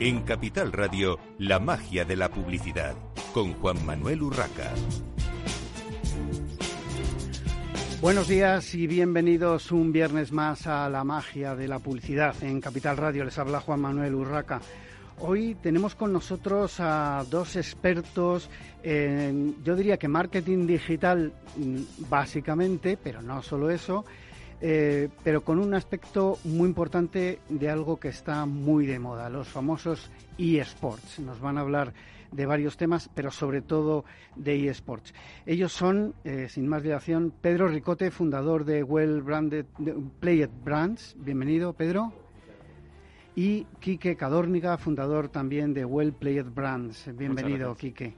En Capital Radio, la magia de la publicidad, con Juan Manuel Urraca. Buenos días y bienvenidos un viernes más a la magia de la publicidad. En Capital Radio les habla Juan Manuel Urraca. Hoy tenemos con nosotros a dos expertos en, yo diría que marketing digital mm, básicamente, pero no solo eso, eh, pero con un aspecto muy importante de algo que está muy de moda, los famosos eSports. Nos van a hablar de varios temas, pero sobre todo de eSports. Ellos son, eh, sin más dilación, Pedro Ricote, fundador de Well Branded Played Brands. Bienvenido, Pedro. Y Quique Cadórniga, fundador también de Well Played Brands. Bienvenido, Quique.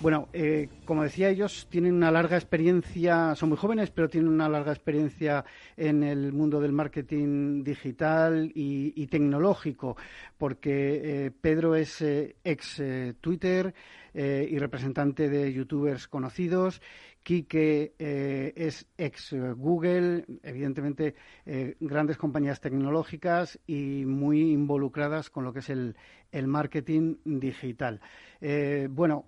Bueno, eh, como decía, ellos tienen una larga experiencia, son muy jóvenes, pero tienen una larga experiencia en el mundo del marketing digital y, tecnológico, porque eh, Pedro es eh, ex Twitter y representante de youtubers conocidos Quique eh, es ex Google, evidentemente eh, grandes compañías tecnológicas y muy involucradas con lo que es el, marketing digital. Eh, bueno,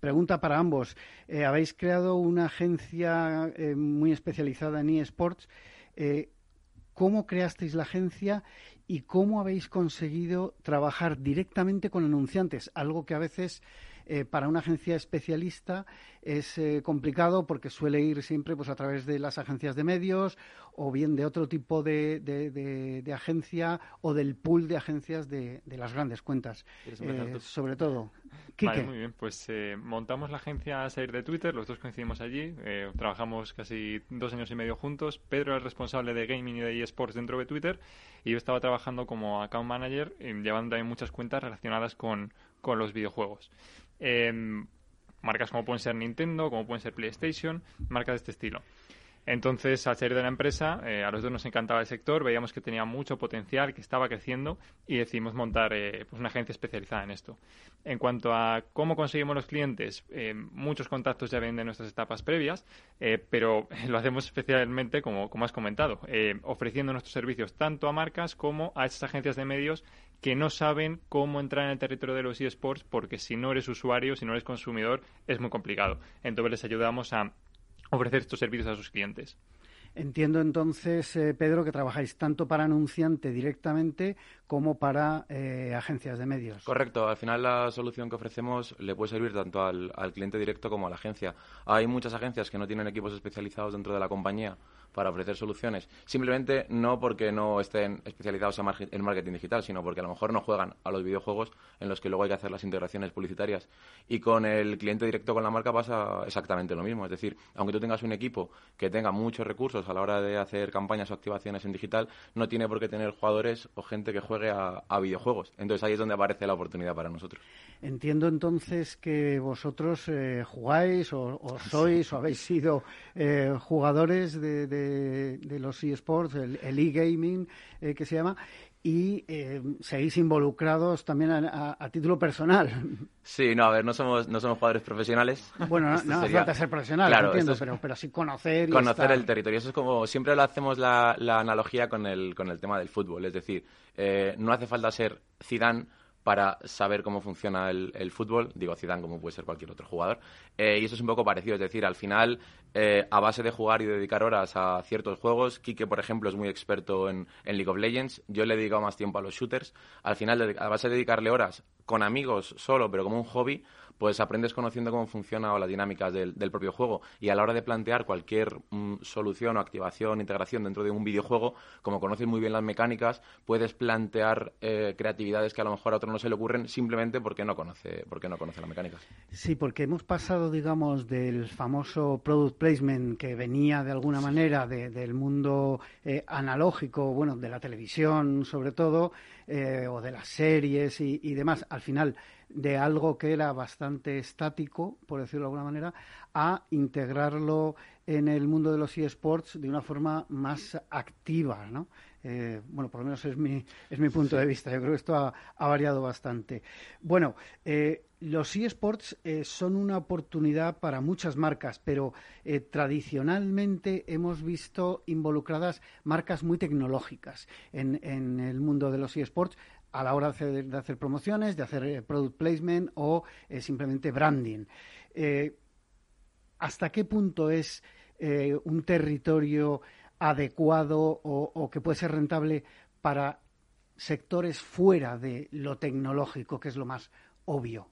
pregunta para ambos. Habéis creado una agencia muy especializada en eSports. ¿Cómo creasteis la agencia y cómo habéis conseguido trabajar directamente con anunciantes? Algo que a veces eh, para una agencia especialista es eh, complicado porque suele ir siempre pues a través de las agencias de medios o bien de otro tipo de, de, agencia o del pool de agencias de, las grandes cuentas, eh, sobre todo. Vale, muy bien, pues montamos la agencia Sair de Twitter, los dos coincidimos allí, trabajamos casi dos años y medio juntos, Pedro era el responsable de gaming y de eSports dentro de Twitter y yo estaba trabajando como account manager, llevando también muchas cuentas relacionadas con, con los videojuegos. Em, marcas como pueden ser Nintendo, como pueden ser PlayStation, marcas de este estilo. Entonces, al salir de la empresa, eh, a los dos nos encantaba el sector, veíamos que tenía mucho potencial, que estaba creciendo y decidimos montar eh, pues una agencia especializada en esto. En cuanto a cómo conseguimos los clientes, eh, muchos contactos ya vienen de nuestras etapas previas, pero lo hacemos especialmente, como, como has comentado, ofreciendo nuestros servicios tanto a marcas como a estas agencias de medios que no saben cómo entrar en el territorio de los eSports porque si no eres usuario, si no eres consumidor, es muy complicado. Entonces les ayudamos a ofrecer estos servicios a sus clientes. Entiendo entonces, eh, Pedro, que trabajáis tanto para anunciante directamente como para eh, agencias de medios. Correcto. Al final la solución que ofrecemos le puede servir tanto al, cliente directo como a la agencia. Hay muchas agencias que no tienen equipos especializados dentro de la compañía para ofrecer soluciones. Simplemente no porque no estén especializados en marketing digital, sino porque a lo mejor no juegan a los videojuegos en los que luego hay que hacer las integraciones publicitarias. Y con el cliente directo con la marca pasa exactamente lo mismo. Es decir, aunque tú tengas un equipo que tenga muchos recursos a la hora de hacer campañas o activaciones en digital, no tiene por qué tener jugadores o gente que juegue a, videojuegos. Entonces ahí es donde aparece la oportunidad para nosotros. Entiendo entonces que vosotros eh, jugáis o, sois o habéis sido eh, jugadores de, los eSports, el e-gaming eh, que se llama, y eh, seguís involucrados también a, título personal. Sí, no, a ver, no somos, no somos jugadores profesionales. Bueno, no, no hace falta ser profesional, entiendo, pero, pero sí conocer. conocer el territorio. Eso es como, siempre lo hacemos la, la analogía con el, con el tema del fútbol. Es decir, eh, no hace falta ser Zidane para saber cómo funciona el, fútbol, digo Zidane como puede ser cualquier otro jugador, eh, y eso es un poco parecido, es decir, al final, eh, a base de jugar y dedicar horas a ciertos juegos, Kike, por ejemplo, es muy experto en, en, League of Legends, yo le he dedicado más tiempo a los shooters, al final, a base de dedicarle horas con amigos solo, pero como un hobby, pues aprendes conociendo cómo funciona o las dinámicas del, propio juego. Y a la hora de plantear cualquier mm, solución o activación, integración dentro de un videojuego, como conoces muy bien las mecánicas, puedes plantear eh, creatividades que a lo mejor a otro no se le ocurren simplemente porque no conoce, porque no conoce las mecánicas. Sí, porque hemos pasado, digamos, del famoso product placement que venía de alguna manera del mundo eh, analógico, bueno, de la televisión sobre todo, eh, o de las series y, y demás, al final de algo que era bastante estático, por decirlo de alguna manera, a integrarlo en el mundo de los eSports de una forma más activa, ¿no? Eh, bueno, por lo menos es mi, es mi punto de vista. Yo creo que esto ha, variado bastante. Bueno, eh, los eSports eh, son una oportunidad para muchas marcas, pero tradicionalmente hemos visto involucradas marcas muy tecnológicas en, en el mundo de los eSports a la hora de hacer, promociones, de hacer eh, product placement o eh, simplemente branding. Eh, ¿Hasta qué punto es un territorio adecuado o, que puede ser rentable para sectores fuera de lo tecnológico, que es lo más obvio?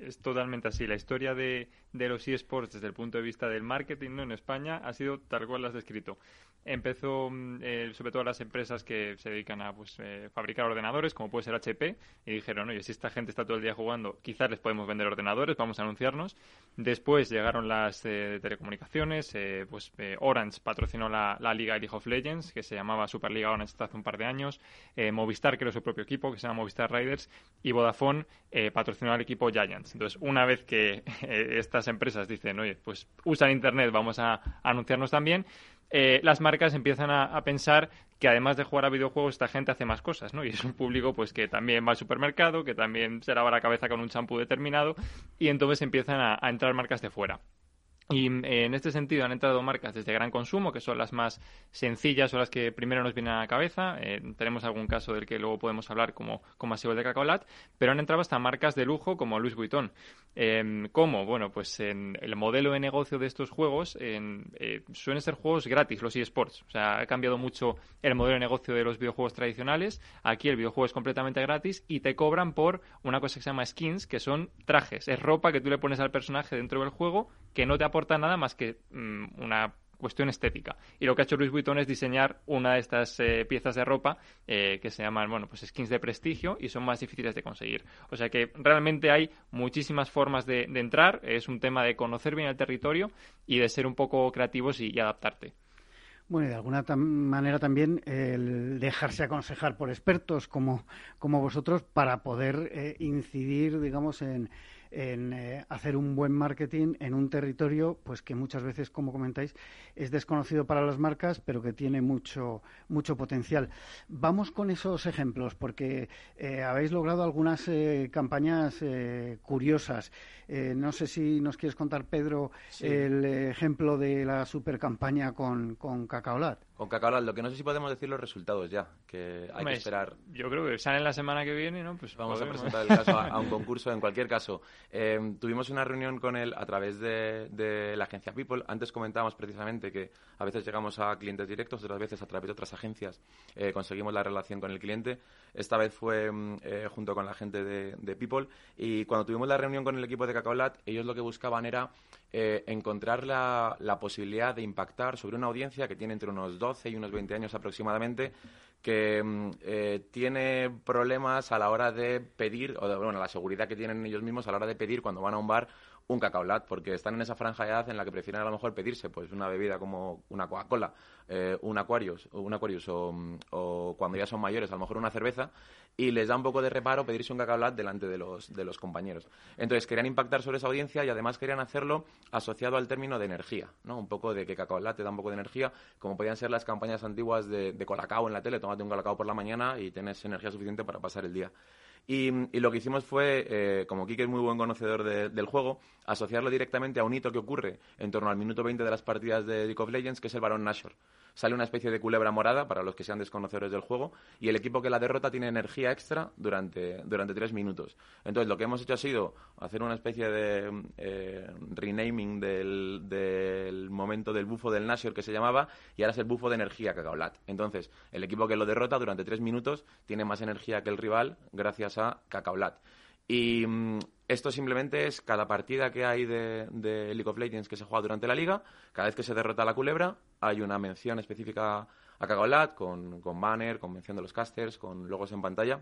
Es totalmente así. La historia de, de los eSports desde el punto de vista del marketing en España ha sido tal cual lo has descrito empezó mm, eh, sobre todo las empresas que se dedican a pues, eh, fabricar ordenadores, como puede ser HP, y dijeron, oye, si esta gente está todo el día jugando, quizás les podemos vender ordenadores, vamos a anunciarnos. Después llegaron las eh, telecomunicaciones, pues Orange patrocinó la, Liga League of Legends, que se llamaba Superliga Orange hasta hace un par de años, Movistar creó su propio equipo, que se llama Movistar Riders, y Vodafone patrocinó al equipo Giants. Entonces, una vez que estas empresas dicen, oye, pues usan Internet, vamos a anunciarnos también, eh, las marcas empiezan a, pensar que además de jugar a videojuegos, esta gente hace más cosas, ¿no? Y es un público pues que también va al supermercado, que también se lava la cabeza con un champú determinado, y entonces empiezan a entrar marcas de fuera. Y eh, en este sentido han entrado marcas desde gran consumo, que son las más sencillas o las que primero nos vienen a la cabeza. Eh, tenemos algún caso del que luego podemos hablar, como, como ha de Cacaolat, pero han entrado hasta marcas de lujo como Louis Vuitton. Eh, ¿Cómo? Bueno, pues en el modelo de negocio de estos juegos en, eh, suelen ser juegos gratis, los eSports. O sea, ha cambiado mucho el modelo de negocio de los videojuegos tradicionales. Aquí el videojuego es completamente gratis y te cobran por una cosa que se llama skins, que son trajes. Es ropa que tú le pones al personaje dentro del juego que no te aporta nada más que mm, una cuestión estética. Y lo que ha hecho Louis Vuitton es diseñar una de estas eh, piezas de ropa eh, que se llaman, bueno, pues skins de prestigio y son más difíciles de conseguir. O sea que realmente hay muchísimas formas de, entrar. Es un tema de conocer bien el territorio y de ser un poco creativos y, adaptarte. Bueno, y de alguna manera también el dejarse aconsejar por expertos como, como vosotros para poder eh, incidir, digamos, en, en eh, hacer un buen marketing en un territorio pues que muchas veces, como comentáis, es desconocido para las marcas, pero que tiene mucho, mucho potencial. Vamos con esos ejemplos, porque eh, habéis logrado algunas eh, campañas curiosas. No sé si nos quieres contar, Pedro, el ejemplo de la super campaña con, con Cacaolat. Con Cacaolat, lo que no sé si podemos decir los resultados ya, que hay que esperar. Yo creo que salen la semana que viene, ¿no? Pues vamos a presentar el caso a, un concurso. En cualquier caso, eh, tuvimos una reunión con él a través de, la agencia People. Antes comentábamos precisamente que a veces llegamos a clientes directos, otras veces a través de otras agencias eh, conseguimos la relación con el cliente. Esta vez fue mm, eh, junto con la gente de, People. Y cuando tuvimos la reunión con el equipo de Cacaolat, ellos lo que buscaban era encontrar la, posibilidad de impactar sobre una audiencia que tiene entre unos 12 y unos 20 años aproximadamente, que mm, eh, tiene problemas a la hora de pedir, o bueno, la seguridad que tienen ellos mismos a la hora de pedir cuando van a un bar un cacaolat, porque están en esa franja de edad en la que prefieren a lo mejor pedirse pues una bebida como una Coca-Cola, eh, un Aquarius, un Aquarius o, cuando ya son mayores, a lo mejor una cerveza, y les da un poco de reparo pedirse un cacaolat delante de los, de los compañeros. Entonces querían impactar sobre esa audiencia y además querían hacerlo asociado al término de energía, ¿no? Un poco de que cacaolat te da un poco de energía, como podían ser las campañas antiguas de, de colacao en la tele, tómate un colacao por la mañana y tienes energía suficiente para pasar el día. Y, lo que hicimos fue, eh, como Kike es muy buen conocedor del juego, asociarlo directamente a un hito que ocurre en torno al minuto 20 de las partidas de League of Legends, que es el Barón Nashor sale una especie de culebra morada, para los que sean desconocedores del juego, y el equipo que la derrota tiene energía extra durante, durante tres minutos. Entonces, lo que hemos hecho ha sido hacer una especie de eh, renaming del, del, momento del bufo del Nashor que se llamaba, y ahora es el bufo de energía Cacaolat. Entonces, el equipo que lo derrota durante tres minutos tiene más energía que el rival gracias a Cacaolat. Y mm, esto simplemente es cada partida que hay de, League of Legends que se juega durante la liga, cada vez que se derrota la culebra, hay una mención específica a Cagolat con, con banner, con mención de los casters, con logos en pantalla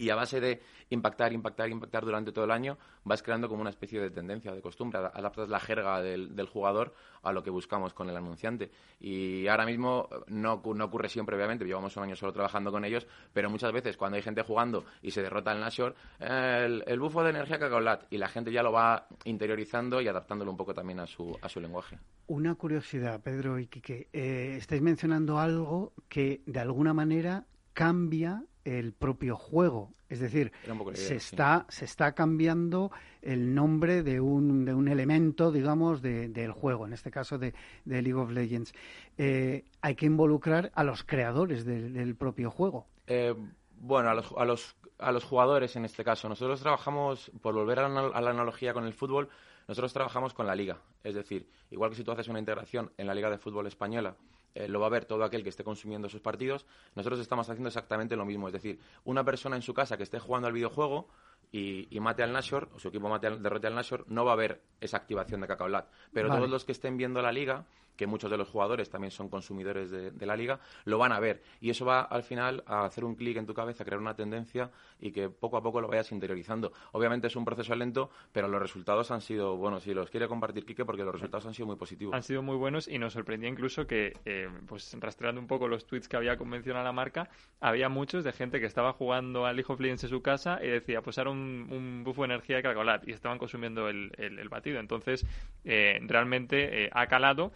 y a base de impactar, impactar, impactar durante todo el año, vas creando como una especie de tendencia, de costumbre, adaptas la jerga del, jugador a lo que buscamos con el anunciante. Y ahora mismo no, no, ocurre siempre, obviamente, llevamos un año solo trabajando con ellos, pero muchas veces cuando hay gente jugando y se derrota el Nashor, el, el bufo de energía Cacaolat, y la gente ya lo va interiorizando y adaptándolo un poco también a su, a su lenguaje. Una curiosidad, Pedro y Quique, eh, estáis mencionando algo que de alguna manera cambia el propio juego. Es decir, se, está, se está cambiando el nombre de un, de un elemento, digamos, del juego, en este caso de, League of Legends. Eh, hay que involucrar a los creadores del propio juego. Eh, Bueno, a los, a los, a los jugadores en este caso. Nosotros trabajamos, por volver a la, a la analogía con el fútbol, nosotros trabajamos con la liga. Es decir, igual que si tú haces una integración en la Liga de Fútbol Española, eh, lo va a ver todo aquel que esté consumiendo sus partidos. Nosotros estamos haciendo exactamente lo mismo. Es decir, una persona en su casa que esté jugando al videojuego y, y mate al Nashor, o su equipo mate al, derrote al Nashor, no va a ver esa activación de Cacaolat. Pero Vale. todos los que estén viendo la liga, que muchos de los jugadores también son consumidores de, la liga, lo van a ver. Y eso va al final a hacer un clic en tu cabeza, a crear una tendencia y que poco a poco lo vayas interiorizando. Obviamente es un proceso lento, pero los resultados han sido, bueno, si los quiere compartir Quique, porque los resultados han sido muy positivos. han sido muy buenos y nos sorprendía incluso que, eh, pues rastreando un poco los tweets que había convencionado la marca, había muchos de gente que estaba jugando al League of Legends en su casa y decía, pues ahora un, un bufo de energía de Cacaolat y estaban consumiendo el batido. Entonces, eh, realmente eh, ha calado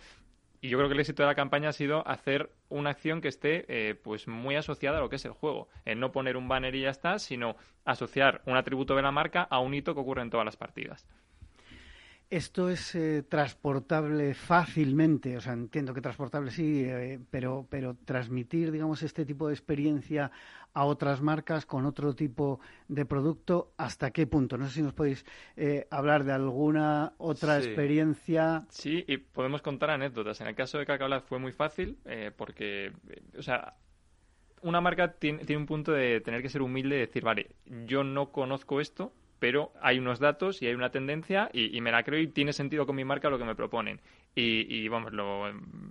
y yo creo que el éxito de la campaña ha sido hacer una acción que esté eh, pues muy asociada a lo que es el juego. En no poner un banner y ya está, sino asociar un atributo de la marca a un hito que ocurre en todas las partidas. Esto es eh, transportable fácilmente, o sea, entiendo que transportable sí, eh, pero, pero transmitir, digamos, este tipo de experiencia a otras marcas con otro tipo de producto, ¿hasta qué punto? No sé si nos podéis eh, hablar de alguna otra Sí. experiencia. Sí, y podemos contar anécdotas. En el caso de Cacaolat fue muy fácil eh, porque, eh, o sea, una marca tiene, tiene un punto de tener que ser humilde y decir, vale, yo no conozco esto, pero hay unos datos y hay una tendencia y, me la creo y tiene sentido con mi marca lo que me proponen. Y, vamos, lo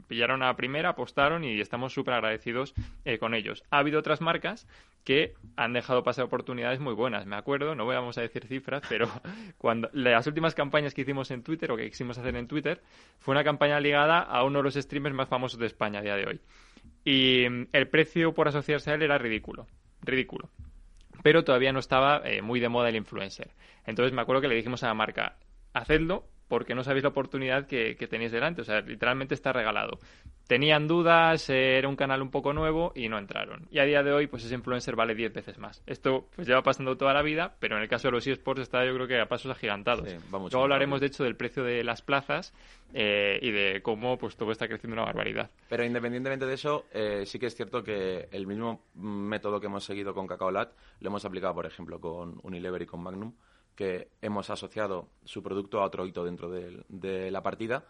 pillaron a primera, apostaron y estamos súper agradecidos eh, con ellos. Ha habido otras marcas que han dejado pasar oportunidades muy buenas. Me acuerdo, no vamos a decir cifras, pero cuando las últimas campañas que hicimos en Twitter o que quisimos hacer en Twitter fue una campaña ligada a uno de los streamers más famosos de España a día de hoy. Y mm, el precio por asociarse a él era ridículo, ridículo. Pero todavía no estaba eh, muy de moda el influencer. Entonces me acuerdo que le dijimos a la marca, hacedlo porque no sabéis la oportunidad que, que tenéis delante. O sea, literalmente está regalado. Tenían dudas, eh, era un canal un poco nuevo y no entraron. Y a día de hoy, pues ese influencer vale 10 veces más. Esto pues lleva pasando toda la vida, pero en el caso de los eSports está yo creo que a pasos agigantados. Sí, va mucho Luego hablaremos de hecho del precio de las plazas eh, y de cómo pues todo está creciendo una barbaridad. Pero independientemente de eso, eh, sí que es cierto que el mismo método que hemos seguido con Cacaolat lo hemos aplicado, por ejemplo, con Unilever y con Magnum, que hemos asociado su producto a otro hito dentro del- de, la partida,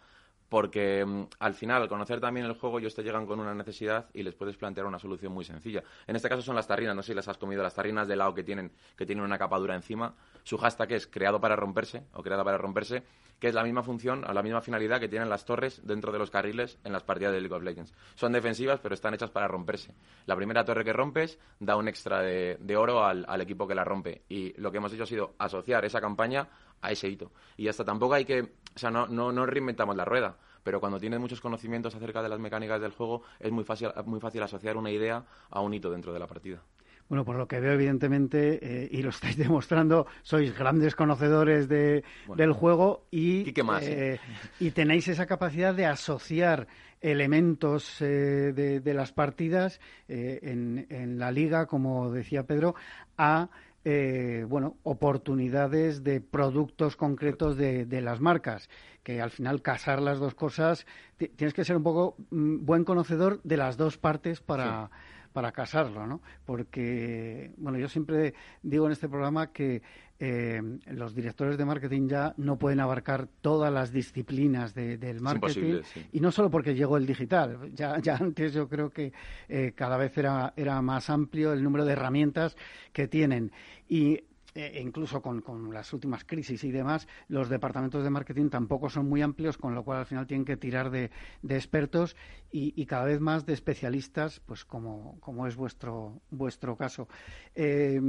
porque mm, al final, al conocer también el juego, ellos te llegan con una necesidad y les puedes plantear una solución muy sencilla. En este caso son las tarrinas, no sé si las has comido, las tarrinas de helado que tienen, que tienen una capa dura encima. Su hashtag es creado para romperse, o creada para romperse, que es la misma función, o la misma finalidad que tienen las torres dentro de los carriles en las partidas de League of Legends. Son defensivas, pero están hechas para romperse. La primera torre que rompes da un extra de, de oro al, al equipo que la rompe. Y lo que hemos hecho ha sido asociar esa campaña a ese hito. Y hasta tampoco hay que, o sea, no, no, no reinventamos la rueda, pero cuando tienes muchos conocimientos acerca de las mecánicas del juego, es muy fácil, muy fácil asociar una idea a un hito dentro de la partida. Bueno, por lo que veo, evidentemente, eh, y lo estáis demostrando, sois grandes conocedores de, Bueno. del juego y, ¿Y qué más, eh, y tenéis esa capacidad de asociar elementos eh, de, de las partidas eh, en, en la liga, como decía Pedro, a eh, bueno, oportunidades de productos concretos de, de las marcas, que al final casar las dos cosas, ti- tienes que ser un poco mm, buen conocedor de las dos partes para, para casarlo, ¿no? Porque, bueno, yo siempre digo en este programa que eh, los directores de marketing ya no pueden abarcar todas las disciplinas de- del marketing. sí. Y no solo porque llegó el digital, ya, ya antes yo creo que eh, cada vez era, era más amplio el número de herramientas que tienen. Y eh, incluso con, las últimas crisis y demás, los departamentos de marketing tampoco son muy amplios, con lo cual al final tienen que tirar de, expertos y, cada vez más de especialistas, pues como, es vuestro, vuestro caso. Eh,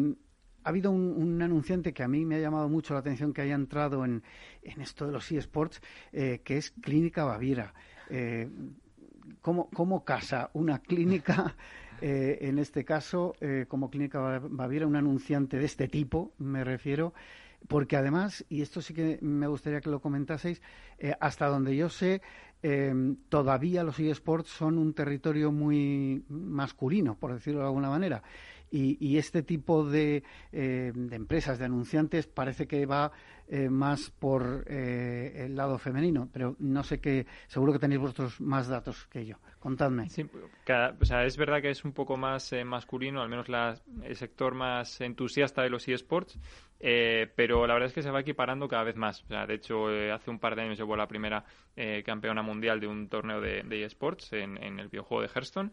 ha habido un, un anunciante que a mí me ha llamado mucho la atención que haya entrado en, en esto de los eSports, eh, que es Clínica Baviera. Eh, ¿cómo, ¿Cómo casa una clínica, eh, en este caso, eh, como Clínica Ba- Baviera, un anunciante de este tipo, me refiero? Porque además, y esto sí que me gustaría que lo comentaseis, eh, hasta donde yo sé, eh, todavía los eSports son un territorio muy masculino, por decirlo de alguna manera. Y, y este tipo de, eh, de empresas, de anunciantes, parece que va eh, más por eh, el lado femenino, pero no sé qué, seguro que tenéis vosotros más datos que yo. Contadme. Sí, o sea, es verdad que es un poco más eh, masculino, al menos el sector más entusiasta de los eSports, eh, pero la verdad es que se va equiparando cada vez más. O sea, de hecho, eh, hace un par de años llevó la primera campeona mundial de un torneo de, eSports en, el videojuego de Hearthstone,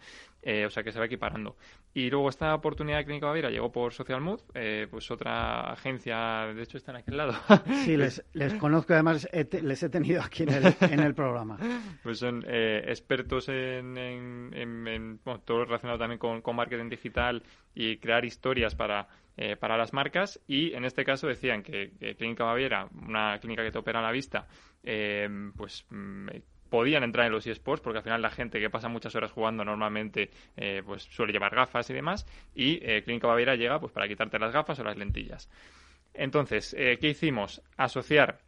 o sea que se va equiparando. Y luego esta oportunidad de Clínica Baviera llegó por Social Mood, pues otra agencia, de hecho está en aquel lado. Sí, les, conozco, además les he tenido aquí en el, en el programa. Pues son expertos en en, todo relacionado también con, marketing digital y crear historias para, eh, para las marcas. Y en este caso decían que, Clínica Baviera, una clínica que te opera a la vista, eh, pues mm, podían entrar en los eSports porque al final la gente que pasa muchas horas jugando normalmente eh, pues suele llevar gafas y demás y Clínica Baviera llega pues para quitarte las gafas o las lentillas. Entonces, ¿qué hicimos? Asociar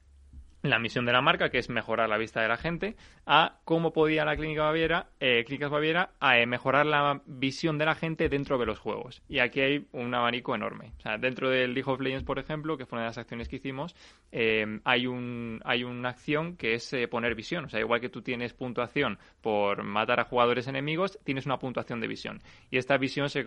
la misión de la marca, que es mejorar la vista de la gente, a cómo podía la Clínica Baviera, eh, Clínicas Baviera, a eh, mejorar la visión de la gente dentro de los juegos. Y aquí hay un abanico enorme. O sea, dentro del League of Legends, por ejemplo, que fue una de las acciones que hicimos, eh, hay, un, hay una acción que es poner visión. O sea, igual que tú tienes puntuación por matar a jugadores enemigos, tienes una puntuación de visión. Y esta visión se,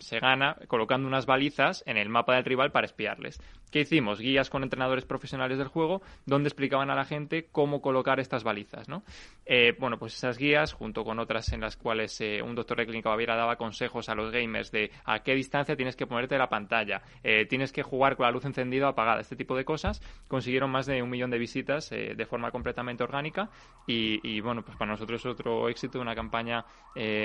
se gana colocando unas balizas en el mapa del rival para espiarles. ¿Qué hicimos? Guías con entrenadores profesionales del juego, donde explicaban a la gente cómo colocar estas balizas, ¿no? Eh, bueno, pues esas guías, junto con otras en las cuales eh, un doctor de clínica Baviera daba consejos a los gamers de a qué distancia tienes que ponerte la pantalla, eh, tienes que jugar con la luz encendida o apagada, este tipo de cosas, consiguieron más de un millón de visitas de forma completamente orgánica y, bueno, pues para nosotros es otro éxito, una campaña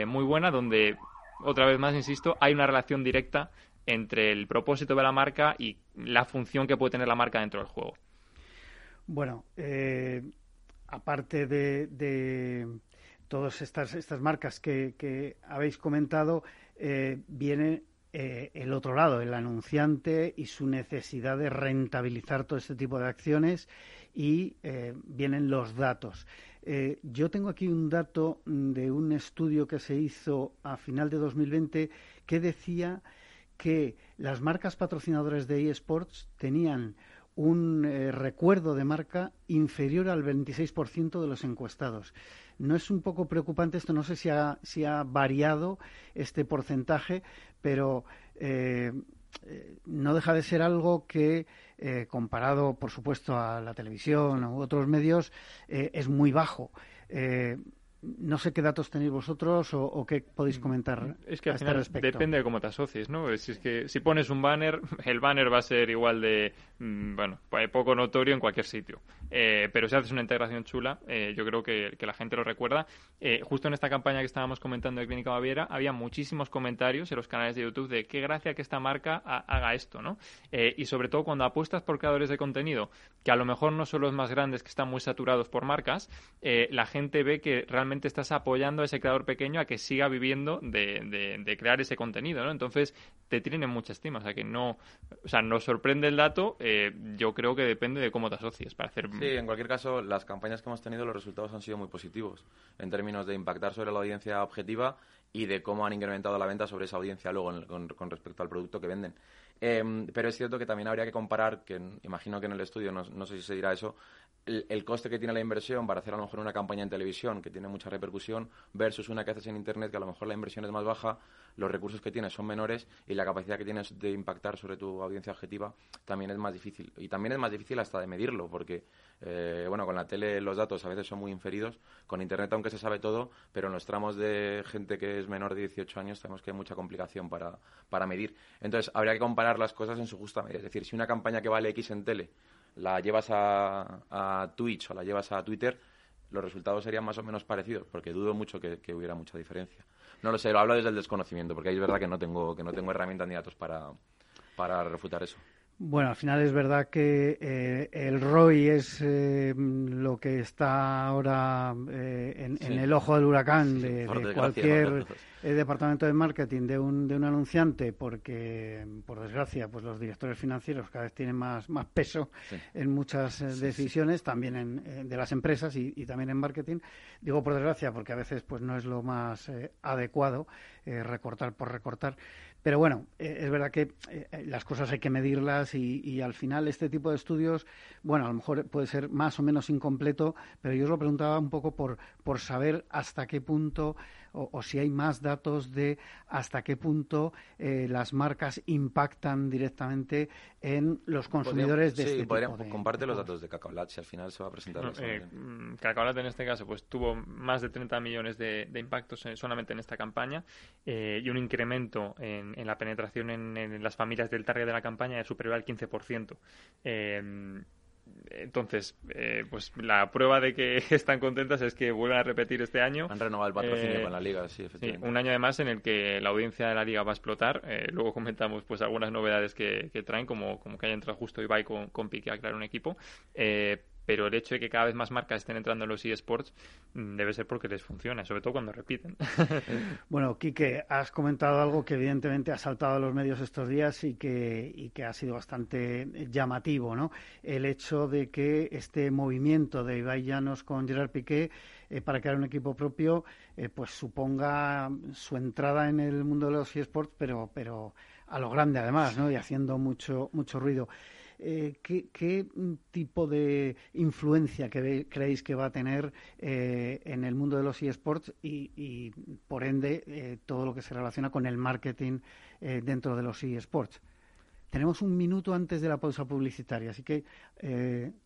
muy buena donde otra vez más, insisto, hay una relación directa entre el propósito de la marca y la función que puede tener la marca dentro del juego. Bueno, eh, aparte de, todas estas, estas marcas que, habéis comentado, eh, viene eh, el otro lado, el anunciante y su necesidad de rentabilizar todo este tipo de acciones y vienen los datos. yo tengo aquí un dato de un estudio que se hizo a final de 2020 que decía que las marcas patrocinadoras de eSports tenían un eh, recuerdo de marca inferior al 26% de los encuestados. ¿No es un poco preocupante esto? No sé si ha, variado este porcentaje, pero eh, eh, no deja de ser algo que, comparado, por supuesto, a la televisión u otros medios, es muy bajo. No sé qué datos tenéis vosotros o, qué podéis mm, comentar. Es que al este final depende de cómo te asocies, ¿no? Si es que si pones un banner, el banner va a ser igual de, mm, bueno, pues poco notorio en cualquier sitio. Eh, pero si haces una integración chula, eh, yo creo que, la gente lo recuerda. Eh, justo en esta campaña que estábamos comentando de Clínica Baviera, había muchísimos comentarios en los canales de YouTube de qué gracia que esta marca haga esto, ¿no? y sobre todo cuando apuestas por creadores de contenido, que a lo mejor no son los más grandes, que están muy saturados por marcas, la gente ve que realmente estás apoyando a ese creador pequeño a que siga viviendo de, crear ese contenido, ¿no? Entonces, te tienen mucha estima, o sea, que no, o sea, nos sorprende el dato, eh, yo creo que depende de cómo te asocies para hacer... Sí, en cualquier caso, las campañas que hemos tenido, los resultados han sido muy positivos, en términos de impactar sobre la audiencia objetiva y de cómo han incrementado la venta sobre esa audiencia luego con, respecto al producto que venden. Em, pero es cierto que también habría que comparar, que imagino que en el estudio, no, no sé si se dirá eso, el, coste que tiene la inversión para hacer a lo mejor una campaña en televisión que tiene mucha repercusión versus una que haces en Internet que a lo mejor la inversión es más baja, los recursos que tienes son menores y la capacidad que tienes de impactar sobre tu audiencia objetiva también es más difícil. Y también es más difícil hasta de medirlo porque, eh, bueno, con la tele los datos a veces son muy inferidos, con Internet aunque se sabe todo, pero en los tramos de gente que es menor de 18 años tenemos que hay mucha complicación para, para medir. Entonces, habría que comparar las cosas en su justa medida. Es decir, si una campaña que vale X en tele la llevas a, Twitch o la llevas a Twitter, los resultados serían más o menos parecidos, porque dudo mucho que, hubiera mucha diferencia. No lo sé, lo hablo desde el desconocimiento, porque es verdad que no tengo, que no tengo herramientas ni datos para, para refutar eso. Bueno, al final es verdad que eh, el ROI es eh, lo que está ahora eh, en, el ojo del huracán de, cualquier departamento de marketing de un, de un anunciante, porque, por desgracia, pues los directores financieros cada vez tienen más, más peso en muchas decisiones, también en, de las empresas y, y, también en marketing. Digo por desgracia porque a veces pues no es lo más adecuado recortar por recortar Pero bueno, eh, es verdad que eh, las cosas hay que medirlas y, al final este tipo de estudios, bueno, a lo mejor puede ser más o menos incompleto, pero yo os lo preguntaba un poco por, por saber hasta qué punto o, si hay más datos de hasta qué punto eh, las marcas impactan directamente en los consumidores de este tipo de, comparte los datos de Cacaolat, si al final se va a presentar. No, eh, mm, Cacaolat en este caso pues tuvo más de 30 millones de, impactos solamente en esta campaña eh, y un incremento en, la penetración en, en, las familias del target de la campaña superior al 15%. Eh, entonces, eh, pues la prueba de que están contentas es que vuelven a repetir este año. Han renovado el patrocinio eh, con la liga, sí, efectivamente. un año además en el que la audiencia de la liga va a explotar. Eh, luego comentamos pues algunas novedades que, traen, como, como que haya entrado justo Ibai con, con Pique a crear un equipo pero el hecho de que cada vez más marcas estén entrando en los eSports mm, debe ser porque les funciona, sobre todo cuando repiten. bueno, Quique, has comentado algo que evidentemente ha saltado a los medios estos días y que, y que ha sido bastante llamativo, ¿no? El hecho de que este movimiento de Ibai Llanos con Gerard Piqué eh, para crear un equipo propio, eh, pues suponga su entrada en el mundo de los eSports, pero, pero a lo grande además, ¿no? Y haciendo mucho, mucho ruido. Eh, ¿qué, tipo de influencia creéis que va a tener eh, en el mundo de los eSports y, por ende, eh, todo lo que se relaciona con el marketing dentro de los eSports? Tenemos un minuto antes de la pausa publicitaria, así que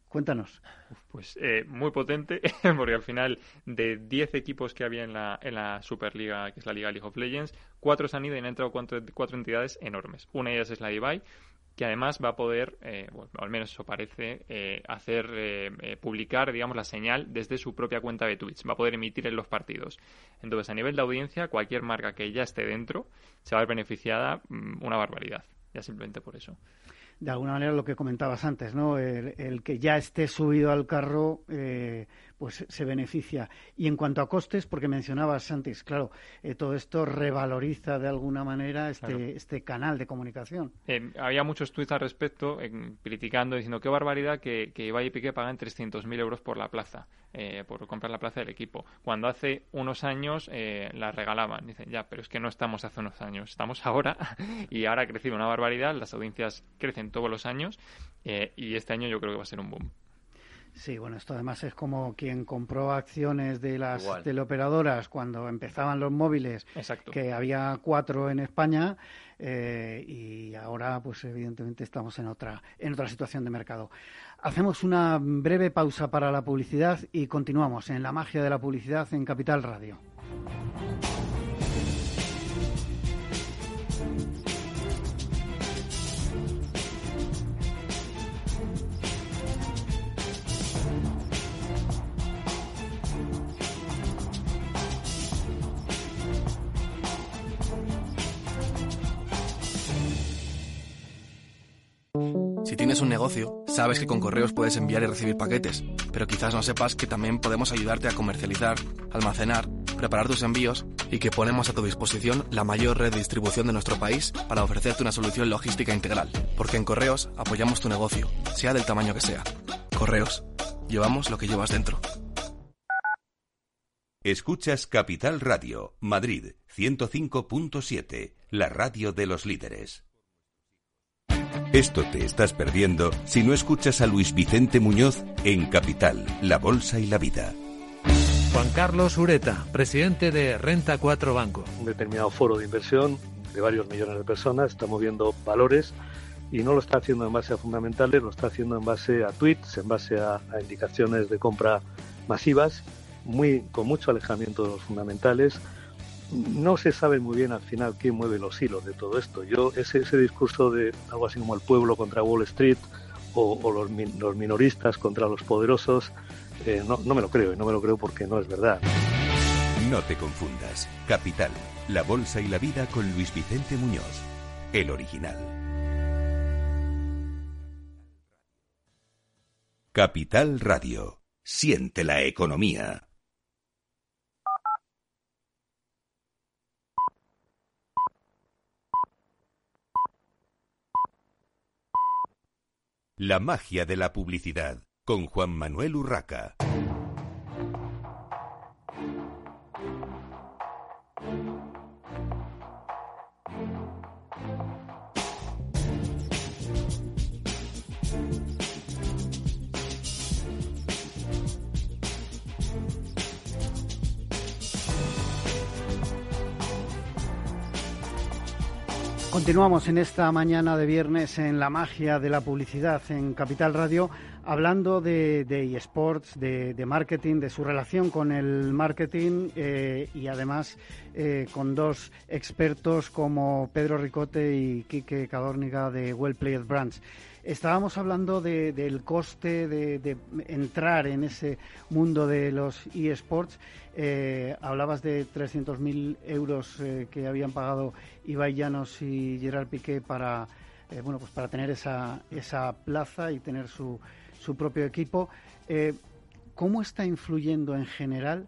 cuéntanos. Pues muy potente, porque al final de 10 equipos que había en la, en la Superliga, que es la Liga League of Legends, cuatro se han ido y han entrado cuatro, entidades enormes. Una de ellas es la de que además va a poder, eh, bueno, al menos eso parece, eh, hacer eh, publicar, digamos, la señal desde su propia cuenta de Twitch. Va a poder emitir en los partidos. Entonces, a nivel de audiencia, cualquier marca que ya esté dentro se va a ver beneficiada mm, una barbaridad. Ya simplemente por eso de alguna manera lo que comentabas antes, ¿no? El, que ya esté subido al carro, eh, pues se beneficia. Y en cuanto a costes, porque mencionabas antes, claro, eh, todo esto revaloriza de alguna manera este, este canal de comunicación. Eh, había muchos tweets al respecto, criticando, diciendo qué barbaridad que, que Valle y Piqué pagan 300.000 euros por la plaza, por comprar la plaza del equipo, cuando hace unos años la regalaban. Dicen, ya, pero es que no estamos hace unos años, estamos ahora y ahora ha crecido una barbaridad, las audiencias crecen todos los años y este año yo creo que va a ser un boom. Sí, bueno, esto además es como quien compró acciones de las teleoperadoras cuando empezaban los móviles, que había cuatro en España eh, y ahora, pues evidentemente estamos en otra en otra situación de mercado. Hacemos una breve pausa para la publicidad y continuamos en la magia de la publicidad en Capital Radio. Tienes un negocio, sabes que con correos puedes enviar y recibir paquetes, pero quizás no sepas que también podemos ayudarte a comercializar, almacenar, preparar tus envíos y que ponemos a tu disposición la mayor red de distribución de nuestro país para ofrecerte una solución logística integral. Porque en correos apoyamos tu negocio, sea del tamaño que sea. Correos, llevamos lo que llevas dentro. Escuchas Capital Radio, Madrid 105.7, la radio de los líderes. Esto te estás perdiendo si no escuchas a Luis Vicente Muñoz en Capital, La Bolsa y la Vida. Juan Carlos Ureta, presidente de Renta 4 Banco. Un determinado foro de inversión de varios millones de personas está moviendo valores y no lo está haciendo en base a fundamentales, lo está haciendo en base a tweets, en base a, indicaciones de compra masivas, muy, con mucho alejamiento de los fundamentales no se sabe muy bien al final quién mueve los hilos de todo esto. Yo, ese, ese discurso de algo así como el pueblo contra Wall Street o, los, minoristas contra los poderosos, eh, no, no me lo creo y no me lo creo porque no es verdad. No te confundas. Capital, la bolsa y la vida con Luis Vicente Muñoz, el original. Capital Radio. Siente la economía. La magia de la publicidad con Juan Manuel Urraca. Continuamos en esta mañana de viernes en la magia de la publicidad en Capital Radio, hablando de, eSports, de, de, marketing, de su relación con el marketing eh, y además eh, con dos expertos como Pedro Ricote y Quique Cadórniga de Well Played Brands. Estábamos hablando de, del coste de, de, entrar en ese mundo de los eSports. Eh, hablabas de 300.000 euros eh, que habían pagado Ibai Llanos y Gerard Piqué para, eh, bueno, pues para tener esa, esa plaza y tener su, su propio equipo. Eh, ¿Cómo está influyendo en general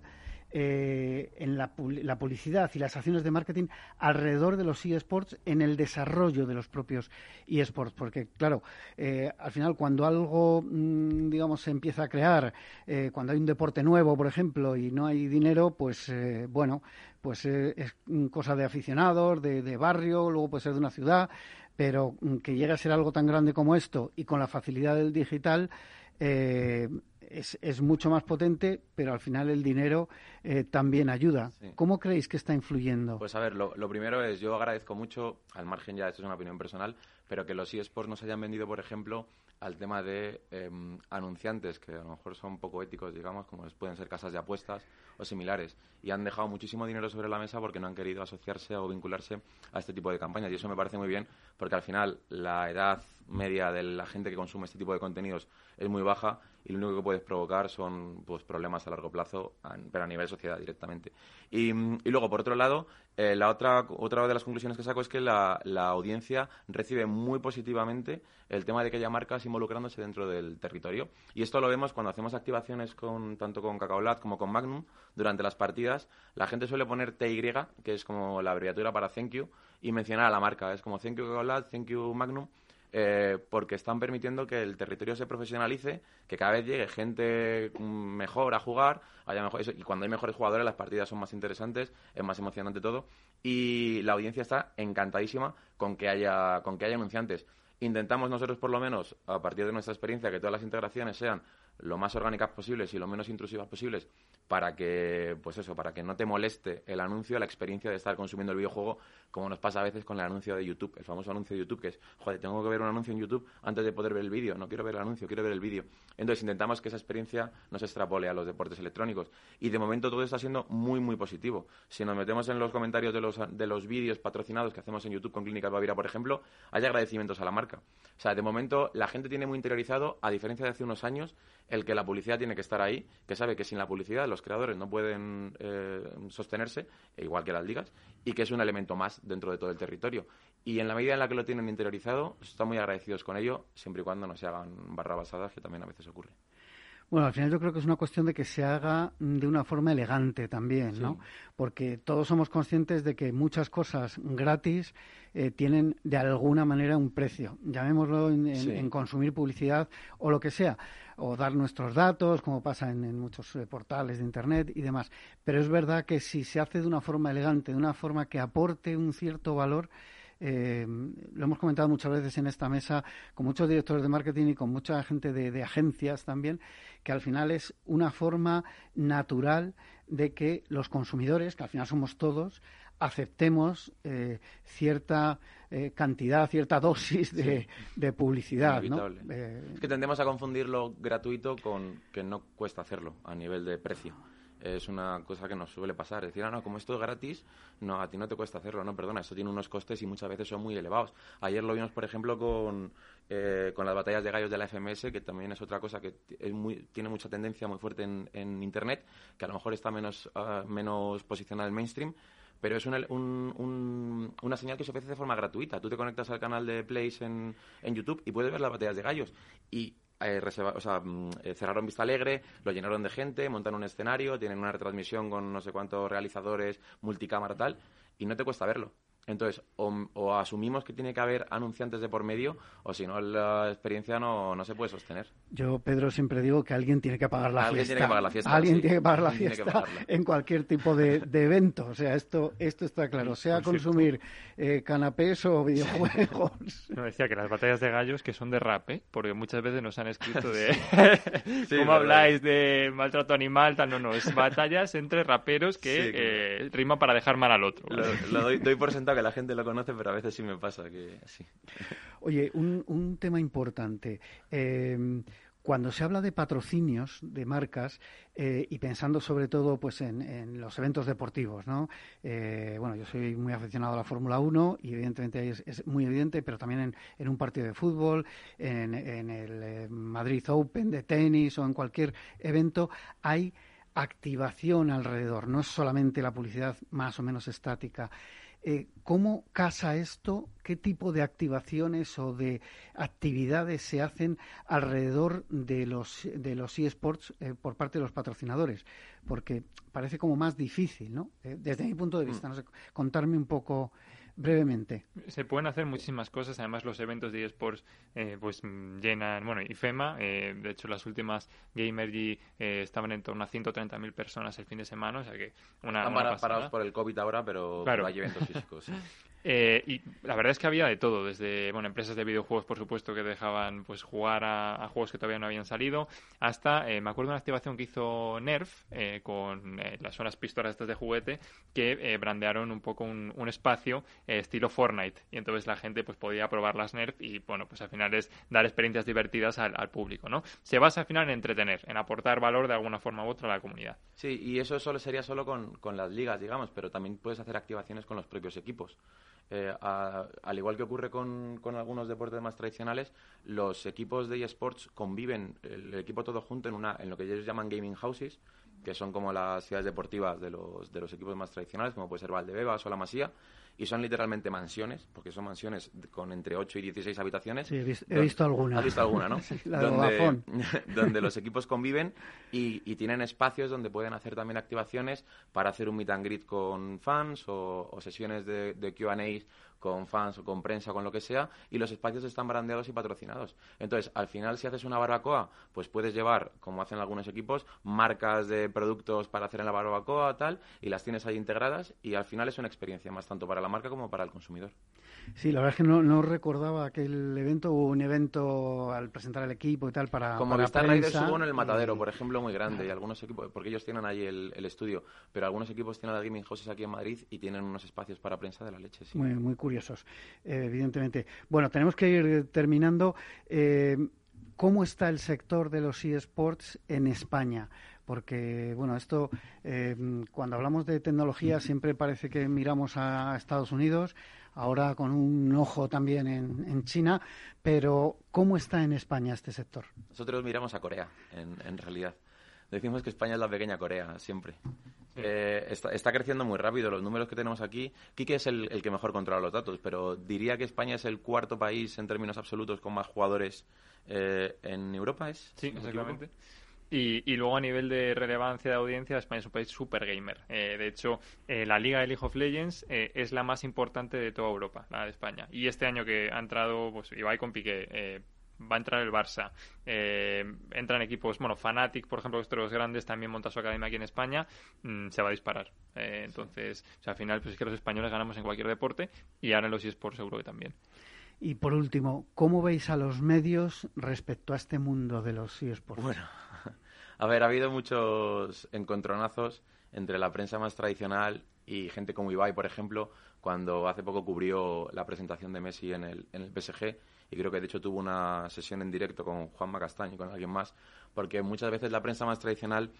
eh, en la, la, publicidad y las acciones de marketing alrededor de los eSports en el desarrollo de los propios eSports. Porque, claro, eh, al final cuando algo, mmm, digamos, se empieza a crear, eh, cuando hay un deporte nuevo, por ejemplo, y no hay dinero, pues, eh, bueno, pues eh, es cosa de aficionados, de, de barrio, luego puede ser de una ciudad, pero mm, que llegue a ser algo tan grande como esto y con la facilidad del digital, eh, es, es, mucho más potente, pero al final el dinero eh, también ayuda. Sí. ¿Cómo creéis que está influyendo? Pues a ver, lo, lo, primero es, yo agradezco mucho, al margen ya, esto es una opinión personal, pero que los eSports nos hayan vendido, por ejemplo, al tema de eh, anunciantes, que a lo mejor son poco éticos, digamos, como pueden ser casas de apuestas o similares, y han dejado muchísimo dinero sobre la mesa porque no han querido asociarse o vincularse a este tipo de campañas. Y eso me parece muy bien, porque al final la edad media de la gente que consume este tipo de contenidos es muy baja y lo único que puedes provocar son pues, problemas a largo plazo, pero a nivel sociedad directamente. Y, y luego, por otro lado, eh, la otra, otra de las conclusiones que saco es que la, la, audiencia recibe muy positivamente el tema de que haya marcas involucrándose dentro del territorio. Y esto lo vemos cuando hacemos activaciones con, tanto con Cacaolat como con Magnum durante las partidas. La gente suele poner TY, que es como la abreviatura para Thank You, y mencionar a la marca. Es como Thank You Cacaolat, Thank You Magnum eh, porque están permitiendo que el territorio se profesionalice, que cada vez llegue gente mejor a jugar, haya mejor, y cuando hay mejores jugadores las partidas son más interesantes, es más emocionante todo, y la audiencia está encantadísima con que haya, con que haya anunciantes. Intentamos nosotros, por lo menos, a partir de nuestra experiencia, que todas las integraciones sean lo más orgánicas posibles y lo menos intrusivas posibles para que, pues eso, para que no te moleste el anuncio, la experiencia de estar consumiendo el videojuego, como nos pasa a veces con el anuncio de YouTube, el famoso anuncio de YouTube, que es, joder, tengo que ver un anuncio en YouTube antes de poder ver el vídeo, no quiero ver el anuncio, quiero ver el vídeo. Entonces intentamos que esa experiencia no se extrapole a los deportes electrónicos. Y de momento todo está siendo muy, muy positivo. Si nos metemos en los comentarios de los, de los vídeos patrocinados que hacemos en YouTube con Clínica Bavira, por ejemplo, hay agradecimientos a la marca. O sea, de momento la gente tiene muy interiorizado, a diferencia de hace unos años, el que la publicidad tiene que estar ahí, que sabe que sin la publicidad los creadores no pueden eh, sostenerse, e igual que las ligas, y que es un elemento más dentro de todo el territorio. Y en la medida en la que lo tienen interiorizado, están muy agradecidos con ello, siempre y cuando no se hagan barrabasadas, que también a veces ocurre. Bueno, al final yo creo que es una cuestión de que se haga de una forma elegante también, sí. ¿no? Porque todos somos conscientes de que muchas cosas gratis eh, tienen de alguna manera un precio, llamémoslo en, en, sí. en, consumir publicidad o lo que sea, o dar nuestros datos, como pasa en, muchos eh, portales de Internet y demás. Pero es verdad que si se hace de una forma elegante, de una forma que aporte un cierto valor, eh, lo hemos comentado muchas veces en esta mesa con muchos directores de marketing y con mucha gente de, agencias también, que al final es una forma natural de que los consumidores, que al final somos todos, aceptemos eh, cierta eh, cantidad, cierta dosis de, sí. de publicidad. ¿no? Eh, es que tendemos a confundir lo gratuito con que no cuesta hacerlo a nivel de precio es una cosa que nos suele pasar. Decir, ah, no, como esto es gratis, no, a ti no te cuesta hacerlo. No, perdona, esto tiene unos costes y muchas veces son muy elevados. Ayer lo vimos, por ejemplo, con, eh, con las batallas de gallos de la FMS, que también es otra cosa que es muy, tiene mucha tendencia muy fuerte en, en Internet, que a lo mejor está menos, uh, menos posicionada en el mainstream, pero es una, un, un, una señal que se ofrece de forma gratuita. Tú te conectas al canal de Plays en, en YouTube y puedes ver las batallas de gallos. Y eh, reserva, o sea, eh, cerraron Vista Alegre, lo llenaron de gente, montan un escenario, tienen una retransmisión con no sé cuántos realizadores, multicámara tal, y no te cuesta verlo. Entonces, o, o, asumimos que tiene que haber anunciantes de por medio, o si no, la experiencia no, no se puede sostener. Yo, Pedro, siempre digo que alguien tiene que pagar la alguien fiesta. Tiene que pagar la fiesta alguien sí. tiene que pagar la fiesta en cualquier tipo de, de, evento. O sea, esto, esto está claro. Sea consumir eh, canapés o videojuegos. No, decía que las batallas de gallos que son de rap, ¿eh? porque muchas veces nos han escrito de sí, cómo habláis de maltrato animal, tal. No, no, es batallas entre raperos que eh, rima para dejar mal al otro. Lo, lo doy, doy por sentado que la gente lo conoce, pero a veces sí me pasa que sí. Oye, un, un tema importante. Eh, cuando se habla de patrocinios de marcas eh, y pensando sobre todo pues en, los eventos deportivos, ¿no? Eh, bueno, yo soy muy aficionado a la Fórmula 1 y evidentemente es, es, muy evidente, pero también en, un partido de fútbol, en, en el eh, Madrid Open de tenis o en cualquier evento hay activación alrededor, no es solamente la publicidad más o menos estática. Eh, ¿Cómo casa esto? ¿Qué tipo de activaciones o de actividades se hacen alrededor de los, de los eSports eh, por parte de los patrocinadores? Porque parece como más difícil, ¿no? Eh, desde mi punto de vista, mm. no sé, contarme un poco brevemente. Se pueden hacer muchísimas cosas. Además, los eventos de eSports eh, pues llenan, bueno, IFEMA. Eh, de hecho, las últimas Gamergy eh, estaban en torno a 130.000 personas el fin de semana. O sea que una. Están parados por el COVID ahora, pero hay eventos físicos. Eh, y la verdad es que había de todo, desde bueno empresas de videojuegos, por supuesto, que dejaban pues jugar a, juegos que todavía no habían salido, hasta eh, me acuerdo de una activación que hizo Nerf eh, con las son las pistolas estas de juguete que brandearon un poco un, espacio estilo Fortnite y entonces la gente pues podía probar las Nerf y bueno pues al final es dar experiencias divertidas al, público, ¿no? Se basa al final en entretener, en aportar valor de alguna forma u otra a la comunidad. Sí, y eso solo sería solo con, con las ligas, digamos, pero también puedes hacer activaciones con los propios equipos. Eh, al igual que ocurre con, con, algunos deportes más tradicionales, los equipos de eSports conviven, el, equipo todo junto en, una, en lo que ellos llaman gaming houses, que son como las ciudades deportivas de los, de los equipos más tradicionales, como puede ser Valdebebas o La Masía, y son literalmente mansiones, porque son mansiones con entre 8 y 16 habitaciones. Sí, he, visto, alguna. Has visto alguna, ¿no? donde, donde, los equipos conviven y, tienen espacios donde pueden hacer también activaciones para hacer un meet and greet con fans o, sesiones de, de Q&A con fans o con prensa, con lo que sea, y los espacios están brandeados y patrocinados. Entonces, al final, si haces una barbacoa, pues puedes llevar, como hacen algunos equipos, marcas de productos para hacer en la barbacoa, tal, y las tienes ahí integradas, y al final es una experiencia más tanto para la marca como para el consumidor. Sí, la verdad es que no, no recordaba aquel evento, hubo un evento al presentar el equipo y tal para. Como para Star Raiders hubo en el Matadero, por ejemplo, muy grande, y algunos equipos, porque ellos tienen ahí el, estudio, pero algunos equipos tienen la gaming houses aquí en Madrid y tienen unos espacios para prensa de la leche. Sí. Muy, muy curiosos, eh, evidentemente. Bueno, tenemos que ir terminando. Eh, ¿Cómo está el sector de los eSports en España? Porque, bueno, esto, eh, cuando hablamos de tecnología, siempre parece que miramos a Estados Unidos, ahora con un ojo también en, China, pero ¿cómo está en España este sector? Nosotros miramos a Corea, en, realidad. Decimos que España es la pequeña Corea, siempre. Eh, está, creciendo muy rápido. Los números que tenemos aquí, Quique es el, que mejor controla los datos, pero diría que España es el cuarto país en términos absolutos con más jugadores eh, en Europa, ¿es? Sí, exactamente. Y, luego a nivel de relevancia de audiencia, España es un país super gamer. Eh, de hecho, eh, la liga de League of Legends eh, es la más importante de toda Europa, la de España. Y este año que ha entrado pues, Ibai con Piqué, va a entrar el Barça, entran equipos, bueno, Fanatic, por ejemplo, los grandes, también monta su academia aquí en España, mm, se va a disparar. entonces, al final, pues es que los españoles ganamos en cualquier deporte y ahora en los eSports seguro que también. Y por último, ¿cómo veis a los medios respecto a este mundo de los eSports? Bueno, a ver, ha habido muchos encontronazos entre la prensa más tradicional y gente como Ibai, por ejemplo, cuando hace poco cubrió la presentación de Messi en el, en el PSG y creo que de hecho tuvo una sesión en directo con Juan Macastaño y con alguien más, porque muchas veces la prensa más tradicional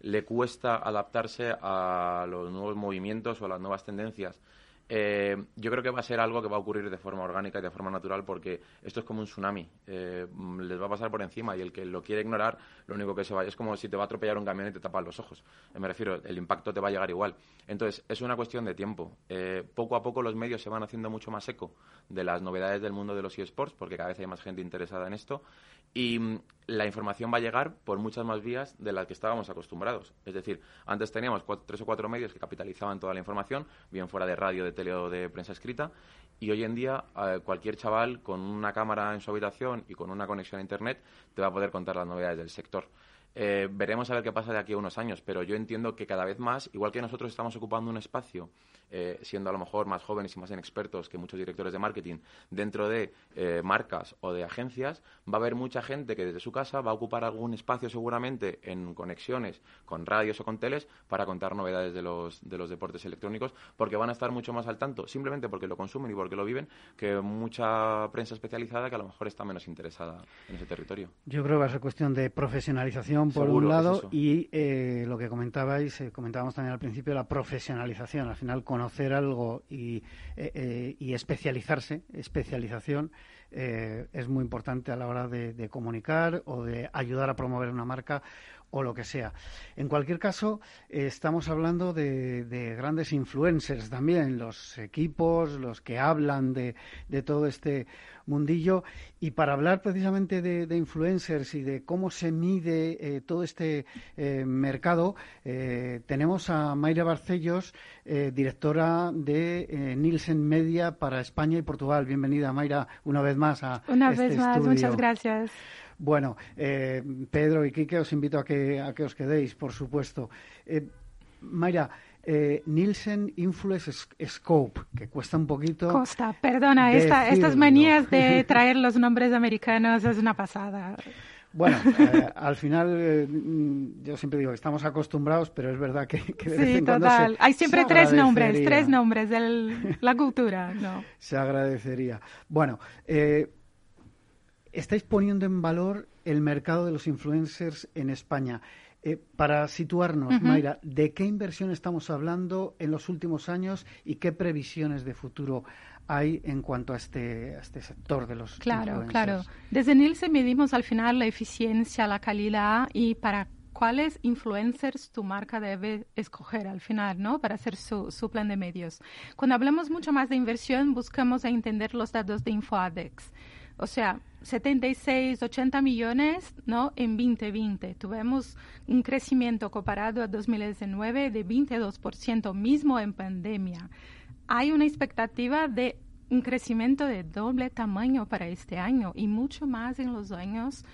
le cuesta adaptarse a los nuevos movimientos o a las nuevas tendencias eh, yo creo que va a ser algo que va a ocurrir de forma orgánica y de forma natural porque esto es como un tsunami. Eh, les va a pasar por encima y el que lo quiere ignorar, lo único que se va es como si te va a atropellar un camión y te tapan los ojos. Eh, me refiero, el impacto te va a llegar igual. Entonces, es una cuestión de tiempo. poco a poco los medios se van haciendo mucho más eco de las novedades del mundo de los eSports porque cada vez hay más gente interesada en esto y mm, la información va a llegar por muchas más vías de las que estábamos acostumbrados. Es decir, antes teníamos tres o cuatro medios que capitalizaban toda la información, bien fuera de radio, de tele de prensa escrita, y hoy en día eh, cualquier chaval con una cámara en su habitación y con una conexión a Internet te va a poder contar las novedades del sector. Eh, veremos a ver qué pasa de aquí a unos años, pero yo entiendo que cada vez más, igual que nosotros estamos ocupando un espacio, eh, siendo a lo mejor más jóvenes y más inexpertos que muchos directores de marketing dentro de eh, marcas o de agencias, va a haber mucha gente que desde su casa va a ocupar algún espacio seguramente en conexiones con radios o con teles para contar novedades de los, de los deportes electrónicos, porque van a estar mucho más al tanto, simplemente porque lo consumen y porque lo viven, que mucha prensa especializada que a lo mejor está menos interesada en ese territorio. Yo creo que va cuestión de profesionalización por un lado y eh, lo que comentabais, eh, comentábamos también al principio, la profesionalización. Al final, conocer algo y, eh, y especializarse, especialización, es muy importante a la hora de, comunicar o de ayudar a promover una marca o lo que sea. En cualquier caso, estamos hablando de, grandes influencers también, los equipos, los que hablan de, de todo este mundillo. Y para hablar precisamente de, influencers y de cómo se mide eh, todo este eh, mercado, eh, tenemos a Mayra Barcellos, directora de Nielsen Media para España y Portugal. Bienvenida, Mayra, una vez más a Una este vez más, muchas gracias. Bueno, Pedro y Quique, os invito a que, a que os quedéis, por supuesto. Mayra, eh, Nielsen Influence Scope, que cuesta un poquito. Costa, perdona, estas manías de traer los nombres americanos es una pasada. Bueno, eh, al final eh, yo siempre digo que estamos acostumbrados, pero es verdad que, de vez en total. Hay siempre tres nombres, tres nombres de la cultura, ¿no? Se agradecería. Bueno, eh, estáis poniendo en valor el mercado de los influencers en España. Eh, para situarnos, Mayra, ¿de qué inversión estamos hablando en los últimos años y qué previsiones de futuro hay en cuanto a este, este sector de los Claro, claro. Desde Nielsen medimos al final la eficiencia, la calidad y para cuáles influencers tu marca debe escoger al final, ¿no? Para hacer su, su plan de medios. Cuando hablamos mucho más de inversión, buscamos entender los datos de InfoAdex. O sea, 76, 80 millones ¿no? en 2020. Tuvimos un crecimiento comparado a 2019 de 22%, mismo en pandemia. Hay una expectativa de un crecimiento de doble tamaño para este año y mucho más en los años.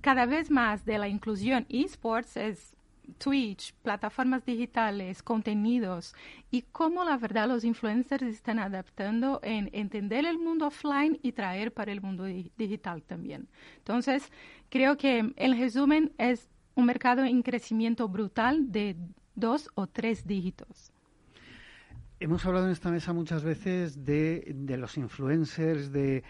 Cada vez más de la inclusión esports es Twitch, plataformas digitales, contenidos y cómo la verdad los influencers están adaptando en entender el mundo offline y traer para el mundo digital también. Entonces, creo que el resumen es un mercado en crecimiento brutal de dos o tres dígitos. Hemos hablado en esta mesa muchas veces de, los influencers, de,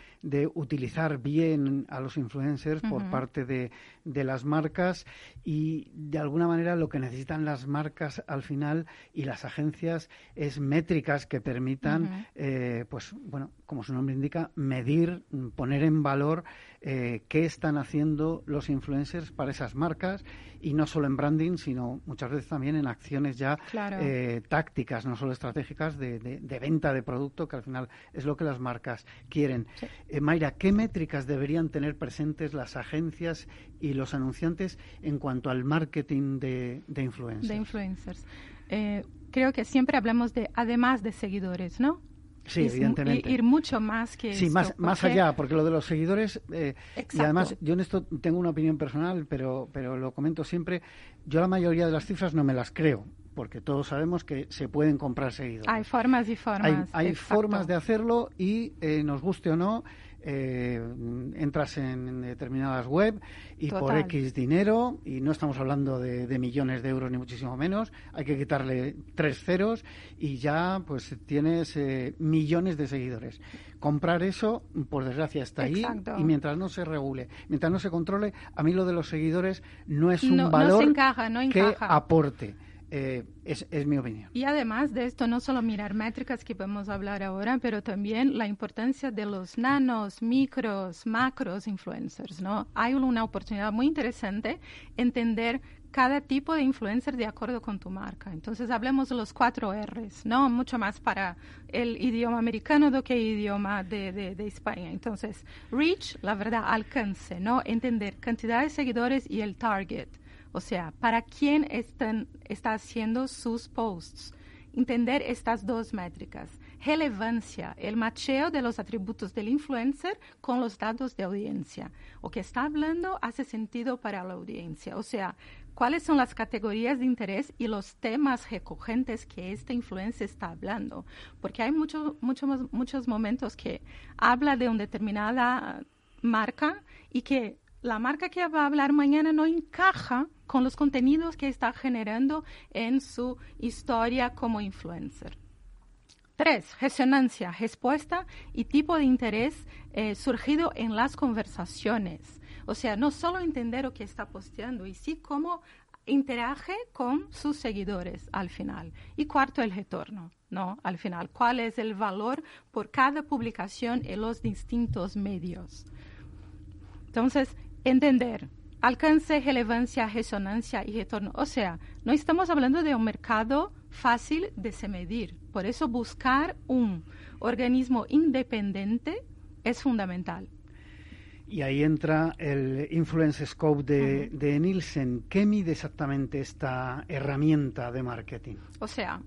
utilizar bien a los influencers por parte de, las marcas y de alguna manera lo que necesitan las marcas al final y las agencias es métricas que permitan, eh, pues bueno, como su nombre indica, medir, poner en valor eh, qué están haciendo los influencers para esas marcas y no solo en branding, sino muchas veces también en acciones ya eh, tácticas, no solo estratégicas de, venta de producto, que al final es lo que las marcas quieren. Eh, Mayra, ¿qué métricas deberían tener presentes las agencias y los anunciantes en cuanto al marketing de, influencers? De influencers. Eh, creo que siempre hablamos de, además de seguidores, ¿no? Sí, evidentemente. Ir mucho más que Sí, más, más allá, porque lo de los seguidores, eh, y además yo en esto tengo una opinión personal, pero, pero lo comento siempre, yo la mayoría de las cifras no me las creo, porque todos sabemos que se pueden comprar seguidores. Hay formas y formas. Hay, formas de hacerlo y eh, nos guste o no, eh, entras en determinadas web y por X dinero, y no estamos hablando de, millones de euros ni muchísimo menos, hay que quitarle tres ceros y ya pues tienes eh, millones de seguidores. Comprar eso, por desgracia, está ahí y mientras no se regule, mientras no se controle, a mí lo de los seguidores no es un valor que aporte. Eh, es, mi opinión. Y además de esto, no solo mirar métricas que podemos hablar ahora, pero también la importancia de los nanos, micros, macros influencers, ¿no? Hay una oportunidad muy interesante entender cada tipo de influencer de acuerdo con tu marca. Entonces, hablemos de los cuatro R's, ¿no? Mucho más para el idioma americano que el idioma de, de, España. Entonces, reach, la verdad, alcance, ¿no? Entender cantidad de seguidores y el target. O sea, para quién está haciendo sus posts. Entender estas dos métricas. relevancia, el macheo de los atributos del influencer con los datos de audiencia. O que está hablando hace sentido para la audiencia. O sea, cuáles son las categorías de interés y los temas recurrentes que esta influencia está hablando. Porque hay muchos muchos muchos momentos que habla de una determinada marca y que la marca que va a hablar mañana no encaja con los contenidos que está generando en su historia como influencer. Tres, resonancia, respuesta y tipo de interés eh, surgido en las conversaciones. O sea, no solo entender lo que está posteando, y sí cómo interage con sus seguidores al final. Y cuarto, el retorno, ¿no? Al final, cuál es el valor por cada publicación en los distintos medios. Entonces, entender alcance, relevancia, resonancia y retorno. O sea, no estamos hablando de un mercado fácil de se medir. Por eso buscar un organismo independiente es fundamental. Y ahí entra el Influence Scope de, de, Nielsen. ¿Qué mide exactamente esta herramienta de marketing? O sea,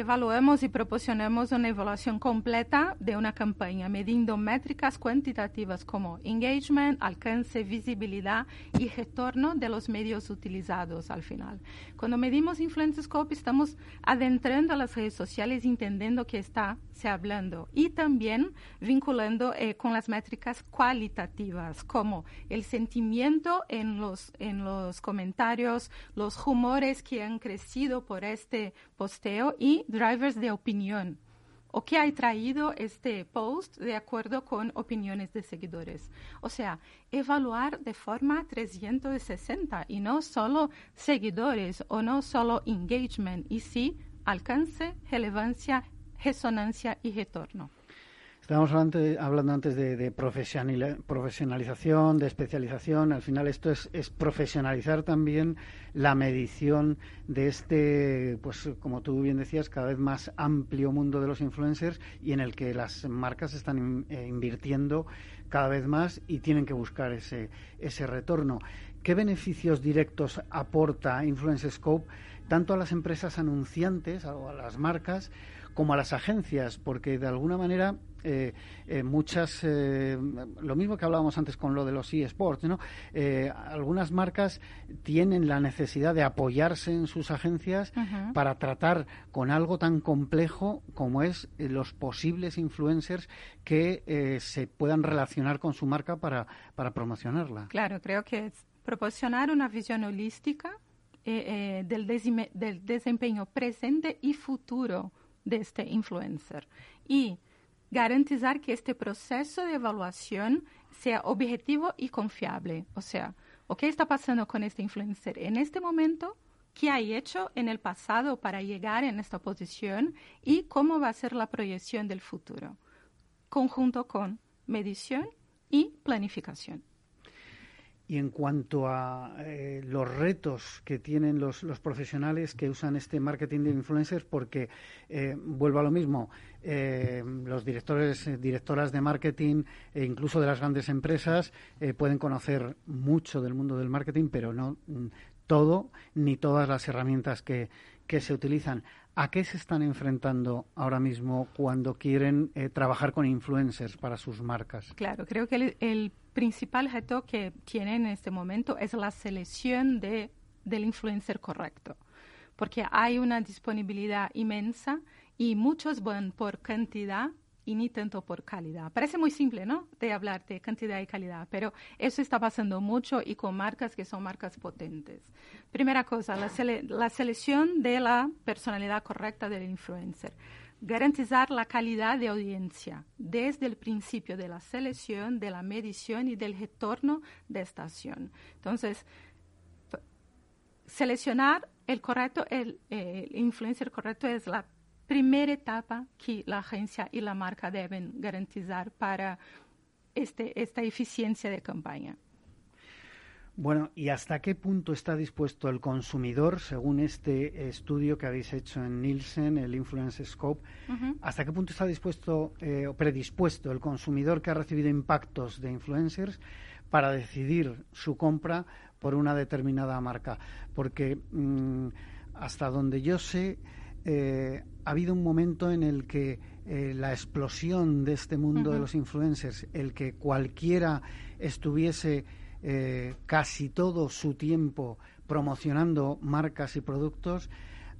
evaluemos y proporcionemos una evaluación completa de una campaña, midiendo métricas cuantitativas como engagement, alcance, visibilidad y retorno de los medios utilizados al final. Cuando medimos Influence Scope, estamos adentrando a las redes sociales, entendiendo que está se hablando y también vinculando eh, con las métricas cualitativas, como el sentimiento en los, en los comentarios, los rumores que han crecido por este posteo y drivers de opinión o que ha traído este post de acuerdo con opiniones de seguidores. O sea, evaluar de forma 360 y no solo seguidores o no solo engagement, y sí alcance, relevancia, resonancia y retorno. Estábamos hablando antes de, profesionalización, de especialización. Al final esto es, profesionalizar también la medición de este, pues como tú bien decías, cada vez más amplio mundo de los influencers y en el que las marcas están eh, invirtiendo cada vez más y tienen que buscar ese, ese retorno. ¿Qué beneficios directos aporta Influence Scope tanto a las empresas anunciantes, o a las marcas, como a las agencias, porque de alguna manera eh, eh, muchas, eh, lo mismo que hablábamos antes con lo de los eSports, ¿no? algunas marcas tienen la necesidad de apoyarse en sus agencias para tratar con algo tan complejo como es los posibles influencers que se puedan relacionar con su marca para, para promocionarla. Claro, creo que es proporcionar una visión holística del, del desempeño presente y futuro de este influencer y garantizar que este proceso de evaluación sea objetivo y confiable. O sea, ¿o qué está pasando con este influencer en este momento? ¿Qué ha hecho en el pasado para llegar en esta posición? ¿Y cómo va a ser la proyección del futuro? Conjunto con medición y planificación. Y en cuanto a eh, los retos que tienen los, los, profesionales que usan este marketing de influencers, porque eh, vuelvo a lo mismo, eh, los directores, directoras de marketing e incluso de las grandes empresas pueden conocer mucho del mundo del marketing, pero no mm, todo ni todas las herramientas que, que se utilizan. ¿A qué se están enfrentando ahora mismo cuando quieren trabajar con influencers para sus marcas? Claro, creo que el principal reto que tienen en este momento es la selección de, del influencer correcto, porque hay una disponibilidad inmensa y muchos van por cantidad y ni tanto por calidad. Parece muy simple, ¿no? De hablar de cantidad y calidad, pero eso está pasando mucho y con marcas que son marcas potentes. Primera cosa, la, la selección de la personalidad correcta del influencer garantizar la calidad de audiencia desde el principio de la selección, de la medición y del retorno de estación. Entonces, seleccionar el correcto, el, influencer correcto es la primera etapa que la agencia y la marca deben garantizar para este, esta eficiencia de campaña. Bueno, ¿y hasta qué punto está dispuesto el consumidor, según este estudio que habéis hecho en Nielsen, el Influence Scope, hasta qué punto está dispuesto eh, o predispuesto el consumidor que ha recibido impactos de influencers para decidir su compra por una determinada marca? Porque mm, hasta donde yo sé, eh, ha habido un momento en el que eh, la explosión de este mundo de los influencers, el que cualquiera estuviese eh, casi todo su tiempo promocionando marcas y productos,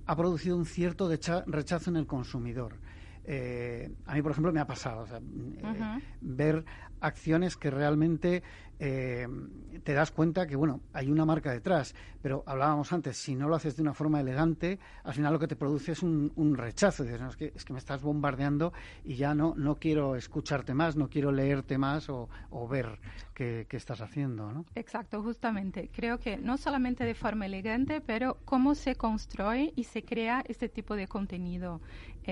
ha producido un cierto rechazo en el consumidor. Eh, a mí, por ejemplo, me ha pasado ver acciones que realmente eh, te das cuenta que, bueno, hay una marca detrás, pero hablábamos antes, si no lo haces de una forma elegante, al final lo que te produce es un, rechazo. Dices, es, que, es que me estás bombardeando y ya no, no quiero escucharte más, no quiero leerte más o, ver qué, estás haciendo, ¿no? Exacto, justamente. Creo que no solamente de forma elegante, pero cómo se construye y se crea este tipo de contenido.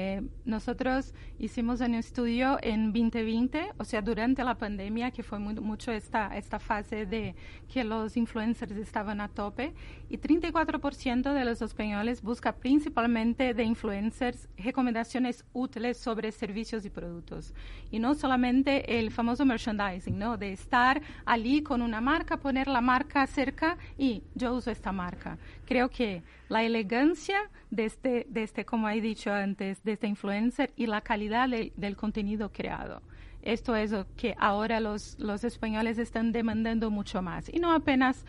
Eh, nosotros hicimos un estudio en 2020, o sea, durante la pandemia, que fue muy, mucho esta, esta fase de que los influencers estaban a tope, y 34% de los españoles busca principalmente de influencers recomendaciones útiles sobre servicios y productos. Y no solamente el famoso merchandising, ¿no? De estar allí con una marca, poner la marca cerca y yo uso esta marca. Creo que la elegancia de este, de este como he dicho antes, de este influencer y la calidad del contenido creado. Esto es lo que ahora los, españoles están demandando mucho más y no apenas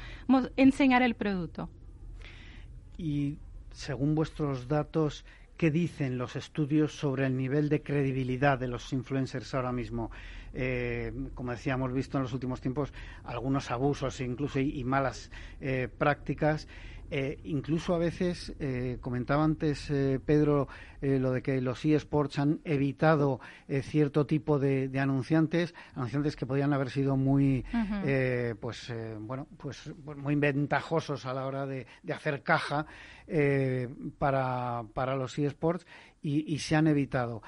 enseñar el producto. Y según vuestros datos, ¿qué dicen los estudios sobre el nivel de credibilidad de los influencers ahora mismo? Eh, como decía, hemos visto en los últimos tiempos algunos abusos incluso y, malas eh, prácticas. Eh, incluso a veces, eh, comentaba antes eh, Pedro lo de que los eSports han evitado cierto tipo de, anunciantes, anunciantes que podían haber sido muy, pues, bueno, pues, pues muy ventajosos a la hora de, hacer caja para, para los eSports y, y, se han evitado.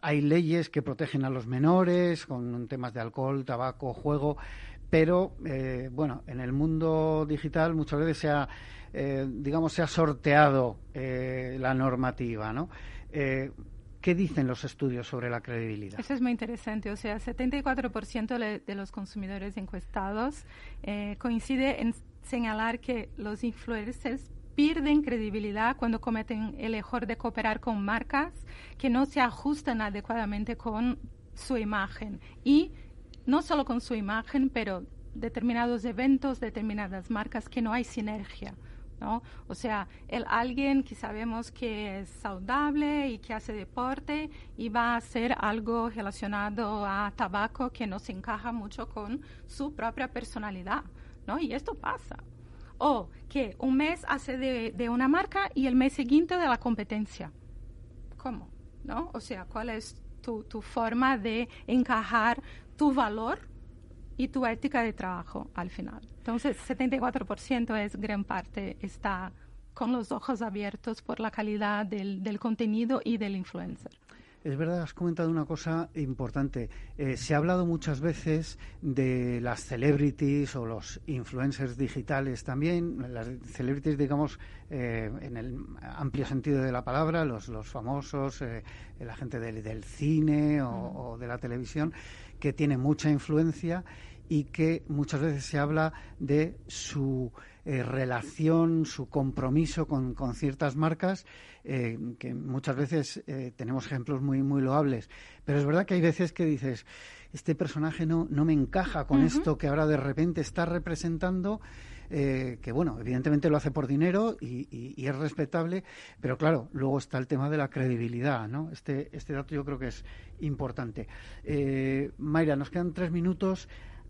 hay leyes que protegen a los menores con temas de alcohol, tabaco, juego, pero bueno, en el mundo digital muchas veces se ha eh, digamos, se ha sorteado eh, la normativa, ¿no? Eh, ¿Qué dicen los estudios sobre la credibilidad? Eso es muy interesante. O sea, 74% de los consumidores encuestados coincide en señalar que los influencers pierden credibilidad cuando cometen el error de cooperar con marcas que no se ajustan adecuadamente con su imagen. Y no solo con su imagen, pero determinados eventos, determinadas marcas que no hay sinergia. ¿No? O sea, el alguien que sabemos que es saludable y que hace deporte y va a hacer algo relacionado a tabaco que no se encaja mucho con su propia personalidad, ¿no? Y esto pasa. O que un mes hace de, de una marca y el mes siguiente de la competencia. ¿Cómo? ¿No? O sea, ¿cuál es tu, tu forma de encajar tu valor y tu ética de trabajo al final. Entonces, 74% es gran parte, está con los ojos abiertos por la calidad del, del contenido y del influencer. Es verdad, has comentado una cosa importante. Eh, se ha hablado muchas veces de las celebrities o los influencers digitales también, las celebrities, digamos, eh, en el amplio sentido de la palabra, los, los famosos, eh, la gente del, del cine o, o, de la televisión, que tiene mucha influencia y que muchas veces se habla de su eh, relación, su compromiso con, con ciertas marcas, eh, que muchas veces eh, tenemos ejemplos muy, muy loables. Pero es verdad que hay veces que dices, este personaje no, no me encaja con esto que ahora de repente está representando. que bueno, evidentemente lo hace por dinero y, y, es respetable, pero claro, luego está el tema de la credibilidad, ¿no? Este, este dato yo creo que es importante. Mayra, nos quedan tres minutos.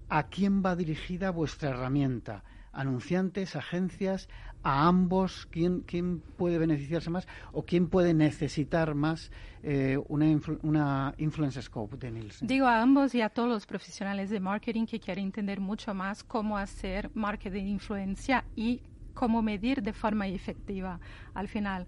¿A quién va dirigida vuestra herramienta? anunciantes, agencias, a ambos, ¿quién, quién puede beneficiarse más o quién puede necesitar más eh, una, una influence scope de Nielsen? Digo a ambos y a todos los profesionales de marketing que quieren entender mucho más cómo hacer marketing influencia y cómo medir de forma efectiva al final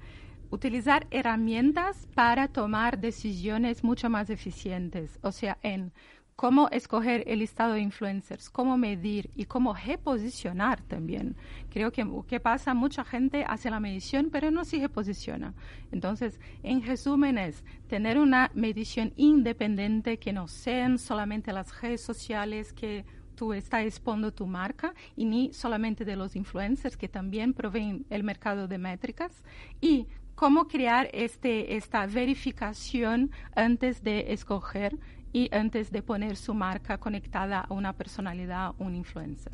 utilizar herramientas para tomar decisiones mucho más eficientes, o sea, en cómo escoger el listado de influencers, cómo medir y cómo reposicionar también. Creo que, ¿qué pasa? Mucha gente hace la medición, pero no se reposiciona. Entonces, en resumen es tener una medición independiente que no sean solamente las redes sociales que tú estás exponiendo tu marca y ni solamente de los influencers que también proveen el mercado de métricas y cómo crear este, esta verificación antes de escoger y antes de poner su marca conectada a una personalidad, un influencer.